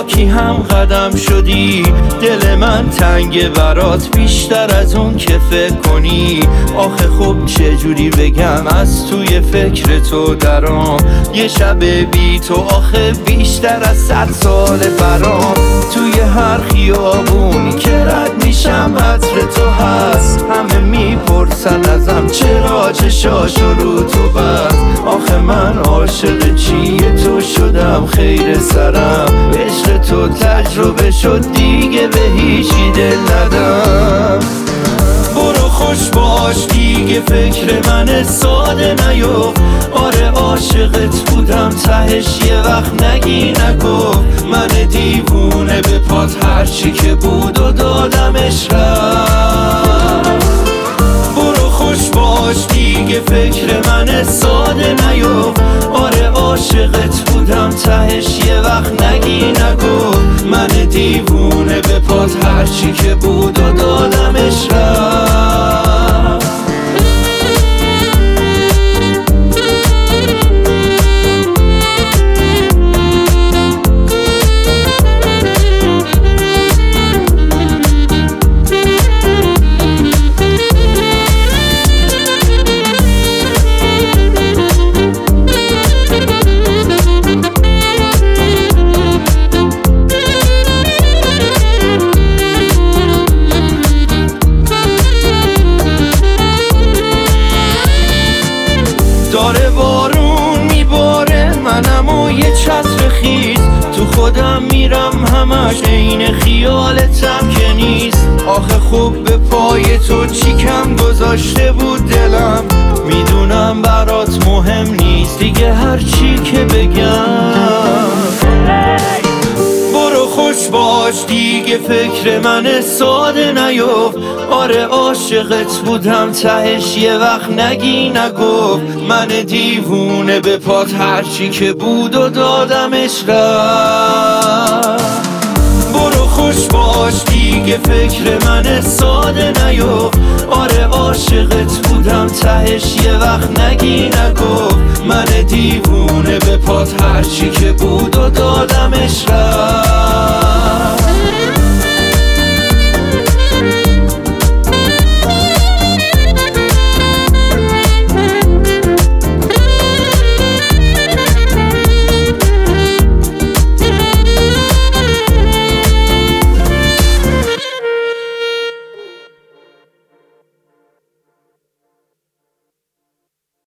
یکی هم قدم شدی؟ دل من تنگ برات بیشتر از اون که فکر کنی. آخه خب چجوری بگم؟ از توی فکر تو درام. یه شب بی تو آخه بیشتر از صد سال برام. توی هر خیابونی که رد میشم عطر تو هست. همه می‌پرسن ازم چرا چشاشو رو تو بست؟ آخه من عاشق چیه؟ تو شدم خیر سرم. تو تجربه شد دیگه به هیچی دل ندم. برو خوش باش دیگه فکر من ساده نیو آره عاشقت بودم تهش یه وقت نگی نگو من دیوونه به پات هرچی که بود و دادمش فکر من ساده نیو آره عاشقت بودم تهش یه وقت نگی نگو. من دیوونه به پات هرچی که بود و دادمش رفت. همش عین خیالتم که نیست. آخه خوب به پای تو چی کم گذاشته بود دلم. می‌دونم برات مهم نیست دیگه هر چی که بگم. برو خوش باش دیگه فکر من ساده نیو آره عاشقت بودم تهش یه وقت نگی نگو من دیوونه به پات هرچی که بود و دادمش رفت دیگه فکر من ساده نیو. آره عاشقت بودم تهش یه وقت نگی نگو من دیوونه به پات هرچی که بود و دادمش رفت.